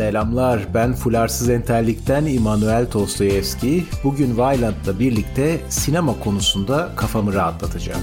Selamlar, ben Fularsız Entellik'ten İmanuel Tostoyevski. Bugün Vailand'la birlikte sinema konusunda kafamı rahatlatacağım.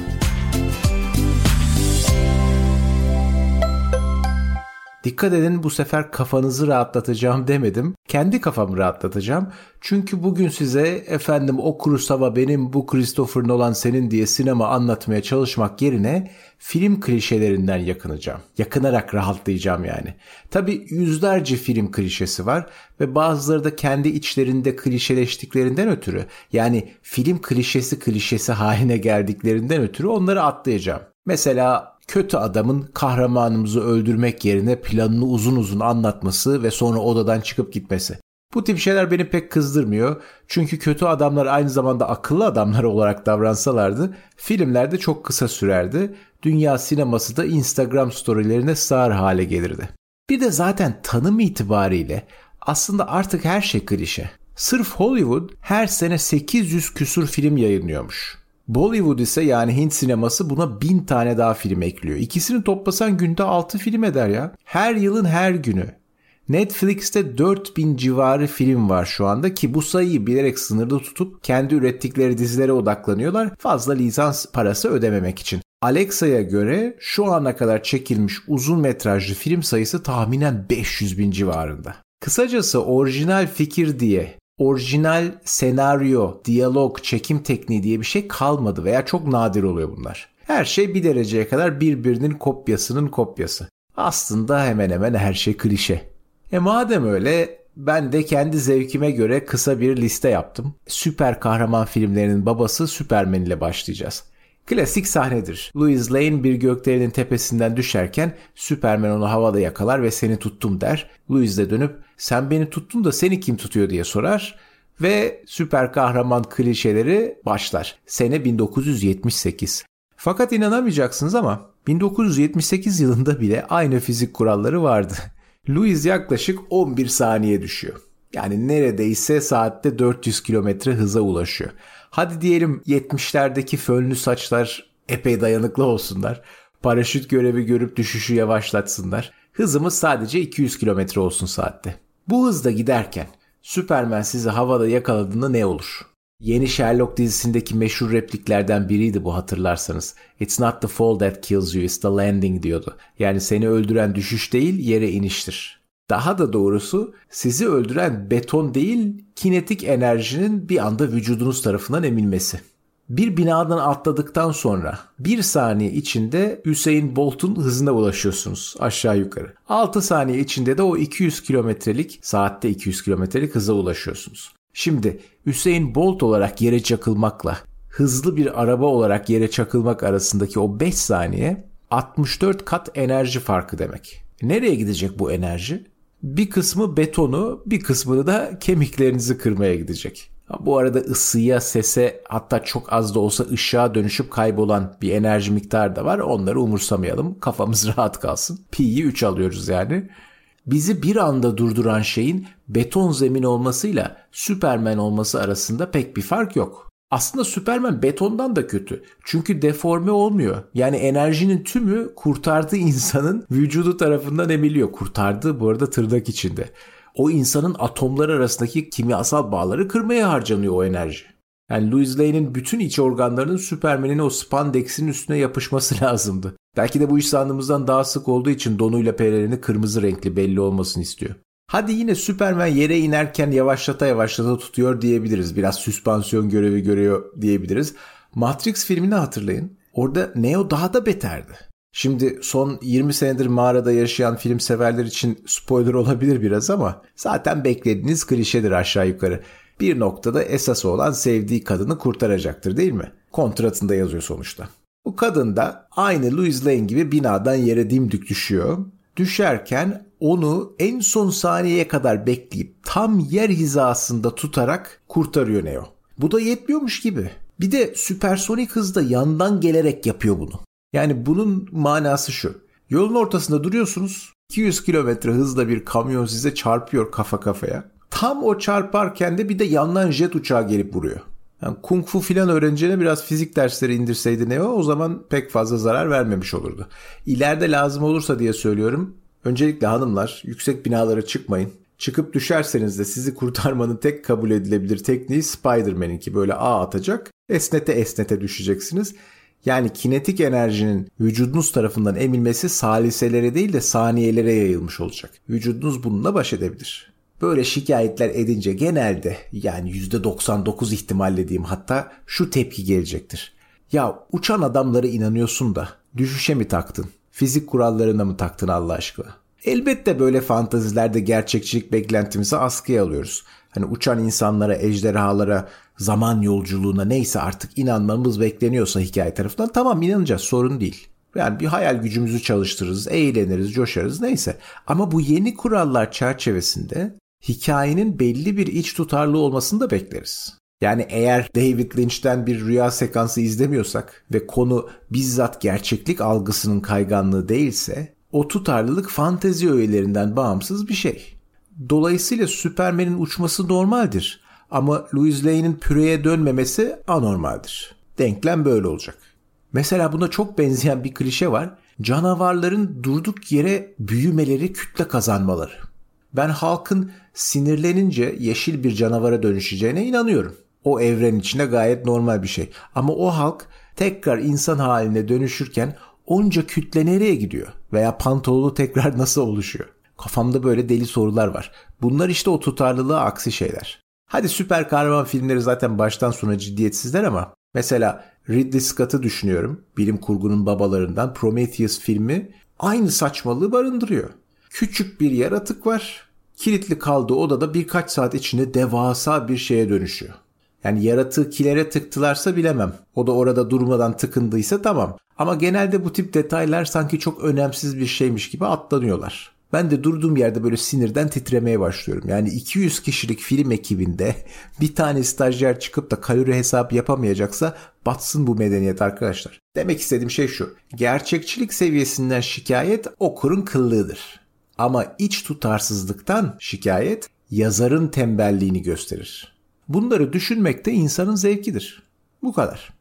Dikkat edin bu sefer kafanızı rahatlatacağım demedim. Kendi kafamı rahatlatacağım. Çünkü bugün size efendim o Kurosawa benim bu Christopher Nolan senin diye sinema anlatmaya çalışmak yerine film klişelerinden yakınacağım. Yakınarak rahatlayacağım yani. Tabi yüzlerce film klişesi var ve bazıları da kendi içlerinde klişeleştiklerinden ötürü yani film klişesi klişesi haline geldiklerinden ötürü onları atlayacağım. Mesela kötü adamın kahramanımızı öldürmek yerine planını uzun uzun anlatması ve sonra odadan çıkıp gitmesi. Bu tip şeyler beni pek kızdırmıyor. Çünkü kötü adamlar aynı zamanda akıllı adamlar olarak davransalardı filmlerde çok kısa sürerdi. Dünya sineması da Instagram storylerine sığar hale gelirdi. Bir de zaten tanım itibariyle aslında artık her şey klişe. Sırf Hollywood her sene 800 küsur film yayınlıyormuş. Bollywood ise yani Hint sineması buna bin tane daha film ekliyor. İkisini toplasan günde 6 film eder ya. Her yılın her günü. Netflix'te 4000 civarı film var şu anda ki bu sayıyı bilerek sınırda tutup kendi ürettikleri dizilere odaklanıyorlar fazla lisans parası ödememek için. Alexa'ya göre şu ana kadar çekilmiş uzun metrajlı film sayısı tahminen 500 bin civarında. Kısacası orijinal fikir diye orijinal senaryo, diyalog, çekim tekniği diye bir şey kalmadı veya çok nadir oluyor bunlar. Her şey bir dereceye kadar birbirinin kopyasının kopyası. Aslında hemen hemen her şey klişe. E madem öyle ben de kendi zevkime göre kısa bir liste yaptım. Süper kahraman filmlerinin babası Superman ile başlayacağız. Klasik sahnedir. Louis Lane bir gökdelenin tepesinden düşerken Superman onu havada yakalar ve seni tuttum der. Louis de dönüp sen beni tuttun da seni kim tutuyor diye sorar ve süper kahraman klişeleri başlar. Sene 1978. Fakat inanamayacaksınız ama 1978 yılında bile aynı fizik kuralları vardı. Louis yaklaşık 11 saniye düşüyor. Yani neredeyse saatte 400 kilometre hıza ulaşıyor. Hadi diyelim 70'lerdeki fönlü saçlar epey dayanıklı olsunlar. Paraşüt görevi görüp düşüşü yavaşlatsınlar. Hızımız sadece 200 kilometre olsun saatte. Bu hızda giderken Superman sizi havada yakaladığında ne olur? Yeni Sherlock dizisindeki meşhur repliklerden biriydi bu hatırlarsanız. It's not the fall that kills you, it's the landing diyordu. Yani seni öldüren düşüş değil, yere iniştir. Daha da doğrusu sizi öldüren beton değil, kinetik enerjinin bir anda vücudunuz tarafından emilmesi. Bir binadan atladıktan sonra bir saniye içinde Hüseyin Bolt'un hızına ulaşıyorsunuz aşağı yukarı. 6 saniye içinde de o 200 kilometrelik saatte 200 kilometrelik hıza ulaşıyorsunuz. Şimdi Hüseyin Bolt olarak yere çakılmakla hızlı bir araba olarak yere çakılmak arasındaki o 5 saniye 64 kat enerji farkı demek. Nereye gidecek bu enerji? Bir kısmı betonu, bir kısmını da kemiklerinizi kırmaya gidecek. Bu arada ısıya, sese hatta çok az da olsa ışığa dönüşüp kaybolan bir enerji miktarı da var. Onları umursamayalım. Kafamız rahat kalsın. Pi'yi 3 alıyoruz yani. Bizi bir anda durduran şeyin beton zemin olmasıyla Superman olması arasında pek bir fark yok. Aslında Superman betondan da kötü. Çünkü deforme olmuyor. Yani enerjinin tümü kurtardığı insanın vücudu tarafından emiliyor. Kurtardığı bu arada tırnak içinde. O insanın atomlar arasındaki kimyasal bağları kırmaya harcanıyor o enerji. Yani Louis Lane'in bütün iç organlarının Superman'in o spandex'in üstüne yapışması lazımdı. Belki de bu iş sandığımızdan daha sık olduğu için donuyla pelerini kırmızı renkli belli olmasını istiyor. Hadi yine Superman yere inerken yavaşlata yavaşlata tutuyor diyebiliriz. Biraz süspansiyon görevi görüyor diyebiliriz. Matrix filmini hatırlayın. Orada Neo daha da beterdi. Şimdi son 20 senedir mağarada yaşayan film severler için spoiler olabilir biraz ama zaten beklediğiniz klişedir aşağı yukarı. Bir noktada esası olan sevdiği kadını kurtaracaktır değil mi? Kontratında yazıyor sonuçta. Bu kadın da aynı Louis Lane gibi binadan yere dimdik düşüyor. Düşerken onu en son saniyeye kadar bekleyip tam yer hizasında tutarak kurtarıyor Neo. Bu da yetmiyormuş gibi. Bir de süpersonik hızda yandan gelerek yapıyor bunu. Yani bunun manası şu. Yolun ortasında duruyorsunuz. 200 kilometre hızla bir kamyon size çarpıyor kafa kafaya. Tam o çarparken de bir de yandan jet uçağı gelip vuruyor. Yani kung fu filan öğreneceğine biraz fizik dersleri indirseydi Neo o zaman pek fazla zarar vermemiş olurdu. İleride lazım olursa diye söylüyorum. Öncelikle hanımlar yüksek binalara çıkmayın. Çıkıp düşerseniz de sizi kurtarmanın tek kabul edilebilir tekniği Spider-Man'inki böyle ağ atacak. Esnete esnete düşeceksiniz. Yani kinetik enerjinin vücudunuz tarafından emilmesi saliselere değil de saniyelere yayılmış olacak. Vücudunuz bununla baş edebilir. Böyle şikayetler edince genelde yani %99 ihtimalle diyeyim hatta şu tepki gelecektir. Ya uçan adamlara inanıyorsun da düşüşe mi taktın? Fizik kurallarına mı taktın Allah aşkına? Elbette böyle fantazilerde gerçekçilik beklentimizi askıya alıyoruz. Hani uçan insanlara, ejderhalara, zaman yolculuğuna neyse artık inanmamız bekleniyorsa hikaye tarafından tamam inanacağız sorun değil. Yani bir hayal gücümüzü çalıştırırız, eğleniriz, coşarız neyse. Ama bu yeni kurallar çerçevesinde hikayenin belli bir iç tutarlı olmasını da bekleriz. Yani eğer David Lynch'ten bir rüya sekansı izlemiyorsak ve konu bizzat gerçeklik algısının kayganlığı değilse o tutarlılık fantezi öğelerinden bağımsız bir şey. Dolayısıyla Superman'in uçması normaldir ama Louis Lane'in püreye dönmemesi anormaldir. Denklem böyle olacak. Mesela buna çok benzeyen bir klişe var. Canavarların durduk yere büyümeleri, kütle kazanmaları. Ben halkın sinirlenince yeşil bir canavara dönüşeceğine inanıyorum. O evren içinde gayet normal bir şey. Ama o halk tekrar insan haline dönüşürken onca kütle nereye gidiyor? Veya pantolonu tekrar nasıl oluşuyor? Kafamda böyle deli sorular var. Bunlar işte o tutarlılığa aksi şeyler. Hadi süper kahraman filmleri zaten baştan sona ciddiyetsizler ama mesela Ridley Scott'ı düşünüyorum. Bilim kurgunun babalarından Prometheus filmi aynı saçmalığı barındırıyor. Küçük bir yaratık var. Kilitli kaldığı odada birkaç saat içinde devasa bir şeye dönüşüyor. Yani yaratığı kilere tıktılarsa bilemem. O da orada durmadan tıkındıysa tamam. Ama genelde bu tip detaylar sanki çok önemsiz bir şeymiş gibi atlanıyorlar. Ben de durduğum yerde böyle sinirden titremeye başlıyorum. Yani 200 kişilik film ekibinde bir tane stajyer çıkıp da kalori hesabı yapamayacaksa batsın bu medeniyet arkadaşlar. Demek istediğim şey şu. Gerçekçilik seviyesinden şikayet okurun kıllığıdır. Ama iç tutarsızlıktan şikayet yazarın tembelliğini gösterir. Bunları düşünmek de insanın zevkidir. Bu kadar.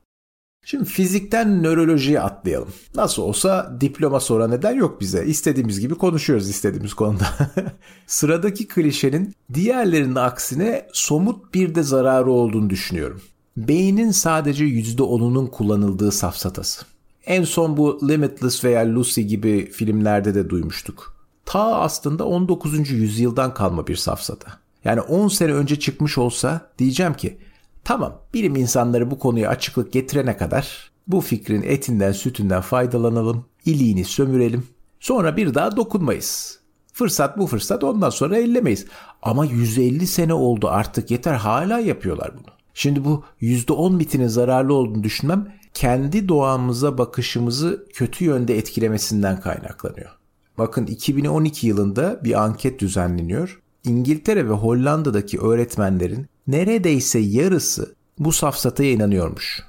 Şimdi fizikten nörolojiye atlayalım. Nasıl olsa diploma sonra neden yok bize. İstediğimiz gibi konuşuyoruz istediğimiz konuda. Sıradaki klişenin diğerlerinin aksine somut bir de zararı olduğunu düşünüyorum. Beynin sadece %10'unun kullanıldığı safsatası. En son bu Limitless veya Lucy gibi filmlerde de duymuştuk. Ta aslında 19. yüzyıldan kalma bir safsata. Yani 10 sene önce çıkmış olsa diyeceğim ki Tamam bilim insanları bu konuya açıklık getirene kadar bu fikrin etinden sütünden faydalanalım, iliğini sömürelim. Sonra bir daha dokunmayız. Fırsat bu fırsat ondan sonra ellemeyiz. Ama 150 sene oldu artık yeter hala yapıyorlar bunu. Şimdi bu %10 bitinin zararlı olduğunu düşünmem kendi doğamıza bakışımızı kötü yönde etkilemesinden kaynaklanıyor. Bakın 2012 yılında bir anket düzenleniyor. İngiltere ve Hollanda'daki öğretmenlerin neredeyse yarısı bu safsataya inanıyormuş.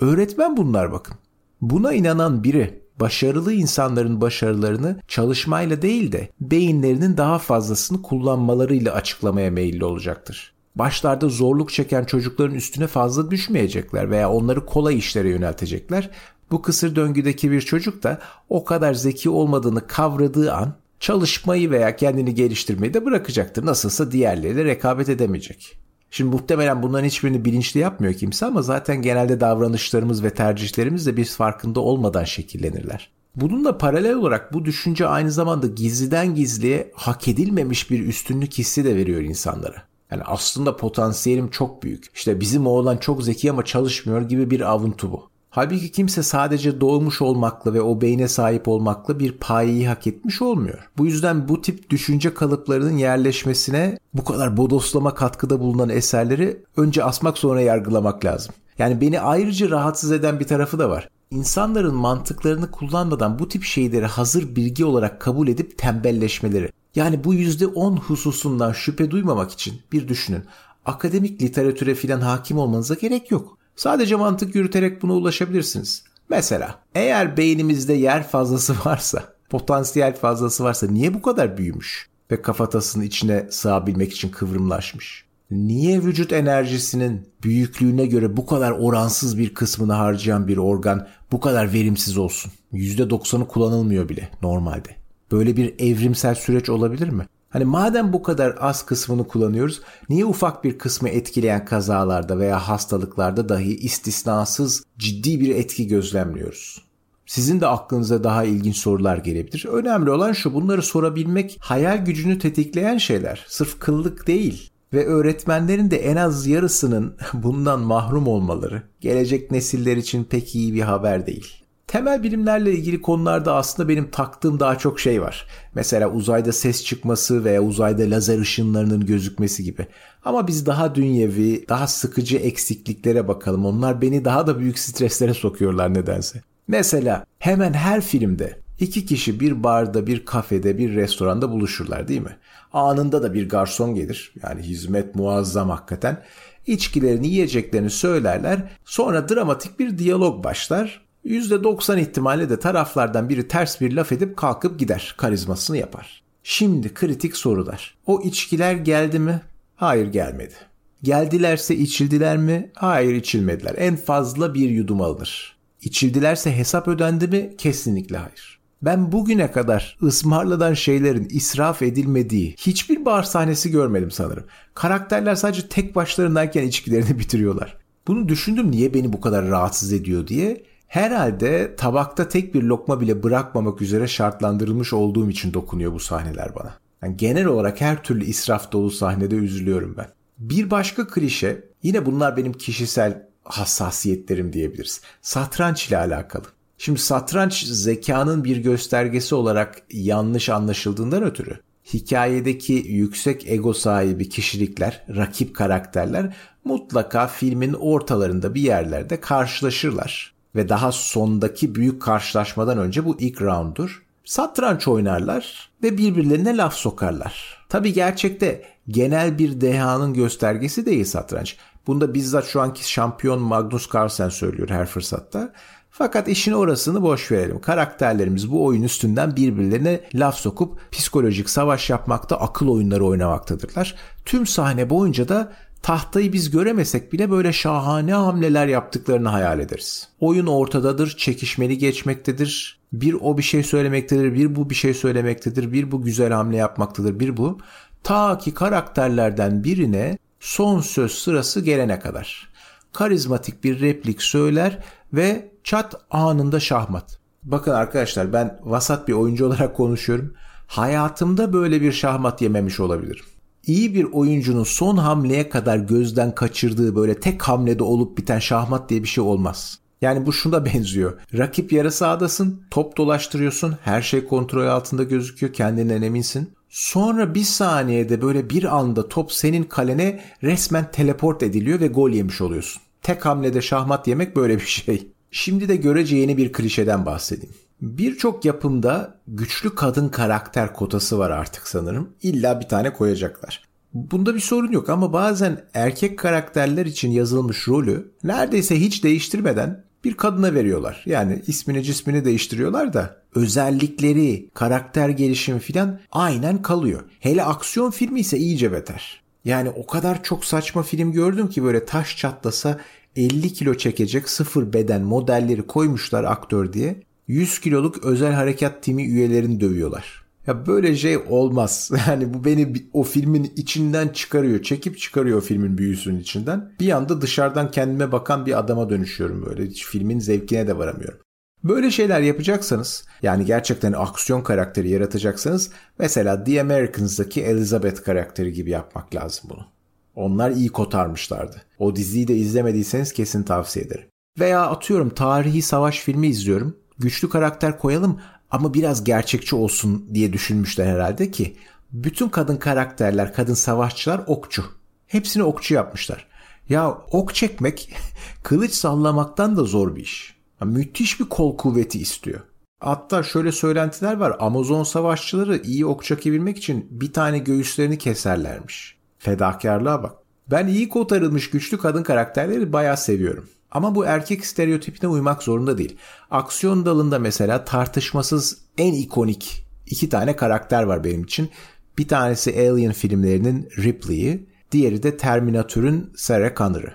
Öğretmen bunlar bakın. Buna inanan biri başarılı insanların başarılarını çalışmayla değil de beyinlerinin daha fazlasını kullanmalarıyla açıklamaya meyilli olacaktır. Başlarda zorluk çeken çocukların üstüne fazla düşmeyecekler veya onları kolay işlere yöneltecekler. Bu kısır döngüdeki bir çocuk da o kadar zeki olmadığını kavradığı an çalışmayı veya kendini geliştirmeyi de bırakacaktır. Nasılsa diğerleriyle rekabet edemeyecek. Şimdi muhtemelen bunların hiçbirini bilinçli yapmıyor kimse ama zaten genelde davranışlarımız ve tercihlerimiz de biz farkında olmadan şekillenirler. Bununla paralel olarak bu düşünce aynı zamanda gizliden gizliye hak edilmemiş bir üstünlük hissi de veriyor insanlara. Yani aslında potansiyelim çok büyük. İşte bizim oğlan çok zeki ama çalışmıyor gibi bir avuntu bu. Halbuki kimse sadece doğmuş olmakla ve o beyne sahip olmakla bir payeyi hak etmiş olmuyor. Bu yüzden bu tip düşünce kalıplarının yerleşmesine bu kadar bodoslama katkıda bulunan eserleri önce asmak sonra yargılamak lazım. Yani beni ayrıca rahatsız eden bir tarafı da var. İnsanların mantıklarını kullanmadan bu tip şeyleri hazır bilgi olarak kabul edip tembelleşmeleri. Yani bu %10 hususundan şüphe duymamak için bir düşünün. Akademik literatüre filan hakim olmanıza gerek yok. Sadece mantık yürüterek buna ulaşabilirsiniz. Mesela eğer beynimizde yer fazlası varsa, potansiyel fazlası varsa niye bu kadar büyümüş ve kafatasının içine sığabilmek için kıvrımlaşmış? Niye vücut enerjisinin büyüklüğüne göre bu kadar oransız bir kısmını harcayan bir organ bu kadar verimsiz olsun? %90'ı kullanılmıyor bile normalde. Böyle bir evrimsel süreç olabilir mi? Hani madem bu kadar az kısmını kullanıyoruz, niye ufak bir kısmı etkileyen kazalarda veya hastalıklarda dahi istisnasız ciddi bir etki gözlemliyoruz? Sizin de aklınıza daha ilginç sorular gelebilir. Önemli olan şu bunları sorabilmek hayal gücünü tetikleyen şeyler. Sırf kıllık değil. Ve öğretmenlerin de en az yarısının bundan mahrum olmaları gelecek nesiller için pek iyi bir haber değil. Temel bilimlerle ilgili konularda aslında benim taktığım daha çok şey var. Mesela uzayda ses çıkması veya uzayda lazer ışınlarının gözükmesi gibi. Ama biz daha dünyevi, daha sıkıcı eksikliklere bakalım. Onlar beni daha da büyük streslere sokuyorlar nedense. Mesela hemen her filmde iki kişi bir barda, bir kafede, bir restoranda buluşurlar değil mi? Anında da bir garson gelir. Yani hizmet muazzam hakikaten. İçkilerini, yiyeceklerini söylerler. Sonra dramatik bir diyalog başlar %90 ihtimalle de taraflardan biri ters bir laf edip kalkıp gider. Karizmasını yapar. Şimdi kritik sorular. O içkiler geldi mi? Hayır gelmedi. Geldilerse içildiler mi? Hayır içilmediler. En fazla bir yudum alınır. İçildilerse hesap ödendi mi? Kesinlikle hayır. Ben bugüne kadar ısmarladan şeylerin israf edilmediği hiçbir bar sahnesi görmedim sanırım. Karakterler sadece tek başlarındayken içkilerini bitiriyorlar. Bunu düşündüm niye beni bu kadar rahatsız ediyor diye. Herhalde tabakta tek bir lokma bile bırakmamak üzere şartlandırılmış olduğum için dokunuyor bu sahneler bana. Yani genel olarak her türlü israf dolu sahnede üzülüyorum ben. Bir başka klişe, yine bunlar benim kişisel hassasiyetlerim diyebiliriz. Satranç ile alakalı. Şimdi satranç zekanın bir göstergesi olarak yanlış anlaşıldığından ötürü hikayedeki yüksek ego sahibi kişilikler, rakip karakterler mutlaka filmin ortalarında bir yerlerde karşılaşırlar ve daha sondaki büyük karşılaşmadan önce bu ilk rounddur. Satranç oynarlar ve birbirlerine laf sokarlar. Tabi gerçekte genel bir dehanın göstergesi değil satranç. Bunda bizzat şu anki şampiyon Magnus Carlsen söylüyor her fırsatta. Fakat işin orasını boş verelim. Karakterlerimiz bu oyun üstünden birbirlerine laf sokup psikolojik savaş yapmakta, akıl oyunları oynamaktadırlar. Tüm sahne boyunca da tahtayı biz göremesek bile böyle şahane hamleler yaptıklarını hayal ederiz. Oyun ortadadır, çekişmeli geçmektedir. Bir o bir şey söylemektedir, bir bu bir şey söylemektedir, bir bu güzel hamle yapmaktadır, bir bu. Ta ki karakterlerden birine son söz sırası gelene kadar. Karizmatik bir replik söyler ve çat anında şahmat. Bakın arkadaşlar ben vasat bir oyuncu olarak konuşuyorum. Hayatımda böyle bir şahmat yememiş olabilirim iyi bir oyuncunun son hamleye kadar gözden kaçırdığı böyle tek hamlede olup biten şahmat diye bir şey olmaz. Yani bu şuna benziyor. Rakip yarı sahadasın, top dolaştırıyorsun, her şey kontrol altında gözüküyor, kendinden eminsin. Sonra bir saniyede böyle bir anda top senin kalene resmen teleport ediliyor ve gol yemiş oluyorsun. Tek hamlede şahmat yemek böyle bir şey. Şimdi de görece yeni bir klişeden bahsedeyim. Birçok yapımda güçlü kadın karakter kotası var artık sanırım. İlla bir tane koyacaklar. Bunda bir sorun yok ama bazen erkek karakterler için yazılmış rolü neredeyse hiç değiştirmeden bir kadına veriyorlar. Yani ismini cismini değiştiriyorlar da özellikleri, karakter gelişimi filan aynen kalıyor. Hele aksiyon filmi ise iyice beter. Yani o kadar çok saçma film gördüm ki böyle taş çatlasa 50 kilo çekecek sıfır beden modelleri koymuşlar aktör diye. 100 kiloluk özel harekat timi üyelerini dövüyorlar. Ya böyle şey olmaz. Yani bu beni o filmin içinden çıkarıyor. Çekip çıkarıyor filmin büyüsünün içinden. Bir anda dışarıdan kendime bakan bir adama dönüşüyorum böyle. Hiç filmin zevkine de varamıyorum. Böyle şeyler yapacaksanız yani gerçekten aksiyon karakteri yaratacaksanız mesela The Americans'daki Elizabeth karakteri gibi yapmak lazım bunu. Onlar iyi kotarmışlardı. O diziyi de izlemediyseniz kesin tavsiye ederim. Veya atıyorum tarihi savaş filmi izliyorum güçlü karakter koyalım ama biraz gerçekçi olsun diye düşünmüşler herhalde ki bütün kadın karakterler, kadın savaşçılar okçu. Hepsini okçu yapmışlar. Ya ok çekmek kılıç sallamaktan da zor bir iş. Ya, müthiş bir kol kuvveti istiyor. Hatta şöyle söylentiler var. Amazon savaşçıları iyi ok çekebilmek için bir tane göğüslerini keserlermiş. Fedakarlığa bak. Ben iyi kotarılmış güçlü kadın karakterleri bayağı seviyorum. Ama bu erkek stereotipine uymak zorunda değil. Aksiyon dalında mesela tartışmasız en ikonik iki tane karakter var benim için. Bir tanesi Alien filmlerinin Ripley'i, diğeri de Terminator'ın Sarah Connor'ı.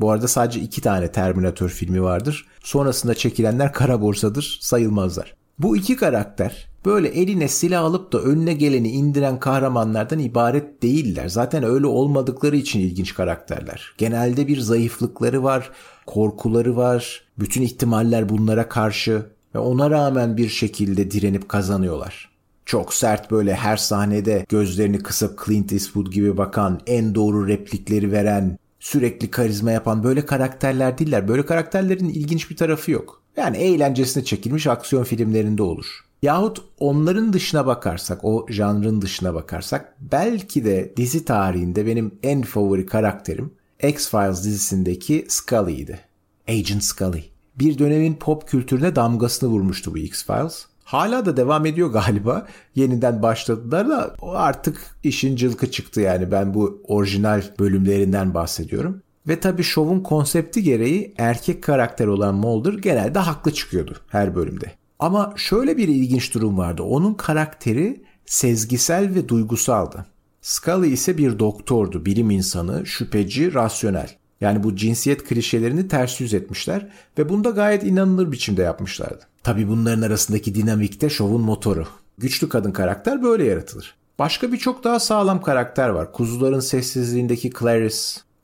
Bu arada sadece iki tane Terminator filmi vardır. Sonrasında çekilenler kara borsadır, sayılmazlar. Bu iki karakter böyle eline silah alıp da önüne geleni indiren kahramanlardan ibaret değiller. Zaten öyle olmadıkları için ilginç karakterler. Genelde bir zayıflıkları var, korkuları var, bütün ihtimaller bunlara karşı ve ona rağmen bir şekilde direnip kazanıyorlar. Çok sert böyle her sahnede gözlerini kısıp Clint Eastwood gibi bakan, en doğru replikleri veren, sürekli karizma yapan böyle karakterler değiller. Böyle karakterlerin ilginç bir tarafı yok. Yani eğlencesine çekilmiş aksiyon filmlerinde olur. Yahut onların dışına bakarsak, o janrın dışına bakarsak belki de dizi tarihinde benim en favori karakterim X-Files dizisindeki Scully'ydi. Agent Scully. Bir dönemin pop kültürüne damgasını vurmuştu bu X-Files. Hala da devam ediyor galiba. Yeniden başladılar da artık işin cılkı çıktı yani ben bu orijinal bölümlerinden bahsediyorum. Ve tabii şovun konsepti gereği erkek karakter olan Mulder genelde haklı çıkıyordu her bölümde. Ama şöyle bir ilginç durum vardı. Onun karakteri sezgisel ve duygusaldı. Scully ise bir doktordu, bilim insanı, şüpheci, rasyonel. Yani bu cinsiyet klişelerini ters yüz etmişler ve bunda gayet inanılır biçimde yapmışlardı. Tabi bunların arasındaki dinamik de şovun motoru. Güçlü kadın karakter böyle yaratılır. Başka birçok daha sağlam karakter var. Kuzuların Sessizliğindeki Clarice,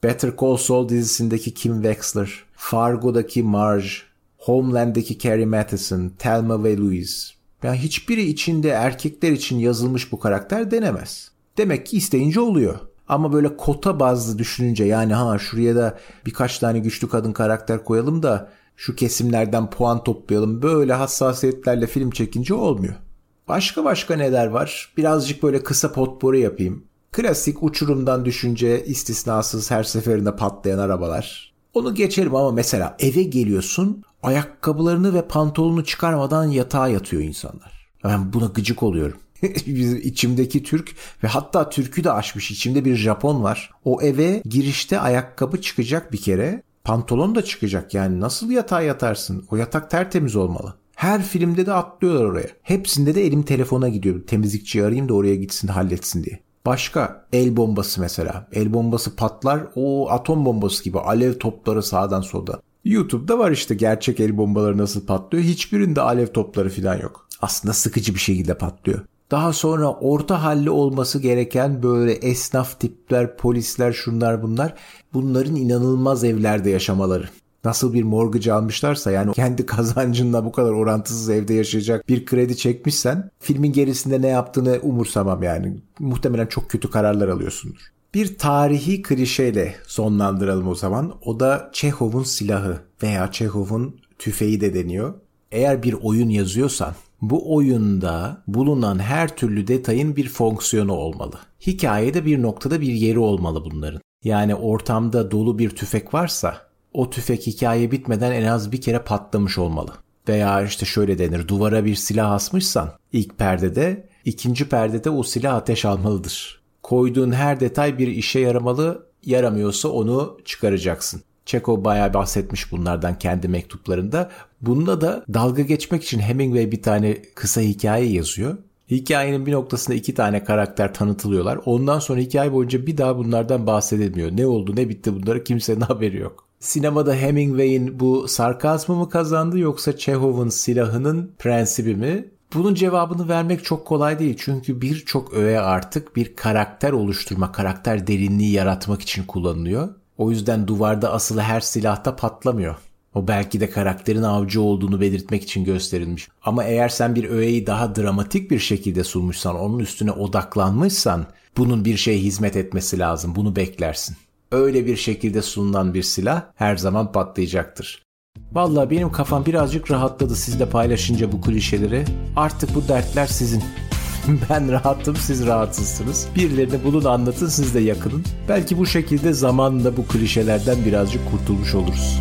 Better Call Saul dizisindeki Kim Wexler, Fargo'daki Marge, Homeland'deki Carrie Matheson, Thelma ve Louise. Yani hiçbiri içinde erkekler için yazılmış bu karakter denemez. Demek ki isteyince oluyor. Ama böyle kota bazlı düşününce yani ha şuraya da birkaç tane güçlü kadın karakter koyalım da şu kesimlerden puan toplayalım böyle hassasiyetlerle film çekince olmuyor. Başka başka neler var? Birazcık böyle kısa potpourri yapayım. Klasik uçurumdan düşünce istisnasız her seferinde patlayan arabalar. Onu geçelim ama mesela eve geliyorsun ayakkabılarını ve pantolonunu çıkarmadan yatağa yatıyor insanlar. Ben buna gıcık oluyorum. içimdeki Türk ve hatta Türk'ü de aşmış içimde bir Japon var. O eve girişte ayakkabı çıkacak bir kere. Pantolon da çıkacak yani nasıl yatağa yatarsın? O yatak tertemiz olmalı. Her filmde de atlıyorlar oraya. Hepsinde de elim telefona gidiyor. Temizlikçi arayayım da oraya gitsin halletsin diye. Başka el bombası mesela. El bombası patlar o atom bombası gibi alev topları sağdan solda. YouTube'da var işte gerçek el bombaları nasıl patlıyor. Hiçbirinde alev topları falan yok. Aslında sıkıcı bir şekilde patlıyor. Daha sonra orta halli olması gereken böyle esnaf tipler, polisler, şunlar bunlar. Bunların inanılmaz evlerde yaşamaları. Nasıl bir mortgage almışlarsa yani kendi kazancınla bu kadar orantısız evde yaşayacak bir kredi çekmişsen filmin gerisinde ne yaptığını umursamam yani. Muhtemelen çok kötü kararlar alıyorsundur. Bir tarihi klişeyle sonlandıralım o zaman. O da Çehov'un silahı veya Çehov'un tüfeği de deniyor. Eğer bir oyun yazıyorsan bu oyunda bulunan her türlü detayın bir fonksiyonu olmalı. Hikayede bir noktada bir yeri olmalı bunların. Yani ortamda dolu bir tüfek varsa o tüfek hikaye bitmeden en az bir kere patlamış olmalı. Veya işte şöyle denir duvara bir silah asmışsan ilk perdede ikinci perdede o silah ateş almalıdır. Koyduğun her detay bir işe yaramalı yaramıyorsa onu çıkaracaksın. Çeko bayağı bahsetmiş bunlardan kendi mektuplarında. Bunda da dalga geçmek için Hemingway bir tane kısa hikaye yazıyor. Hikayenin bir noktasında iki tane karakter tanıtılıyorlar. Ondan sonra hikaye boyunca bir daha bunlardan bahsedilmiyor. Ne oldu ne bitti bunları kimsenin haberi yok. Sinemada Hemingway'in bu sarkazmı mı kazandı yoksa Chekhov'un silahının prensibi mi? Bunun cevabını vermek çok kolay değil çünkü birçok öğe artık bir karakter oluşturma, karakter derinliği yaratmak için kullanılıyor. O yüzden duvarda asılı her silahta patlamıyor. O belki de karakterin avcı olduğunu belirtmek için gösterilmiş. Ama eğer sen bir öğeyi daha dramatik bir şekilde sunmuşsan, onun üstüne odaklanmışsan bunun bir şeye hizmet etmesi lazım. Bunu beklersin. Öyle bir şekilde sunulan bir silah her zaman patlayacaktır. Valla benim kafam birazcık rahatladı sizle paylaşınca bu klişeleri. Artık bu dertler sizin. ben rahatım siz rahatsızsınız. Birilerini bulun anlatın siz de yakının. Belki bu şekilde zamanla bu klişelerden birazcık kurtulmuş oluruz.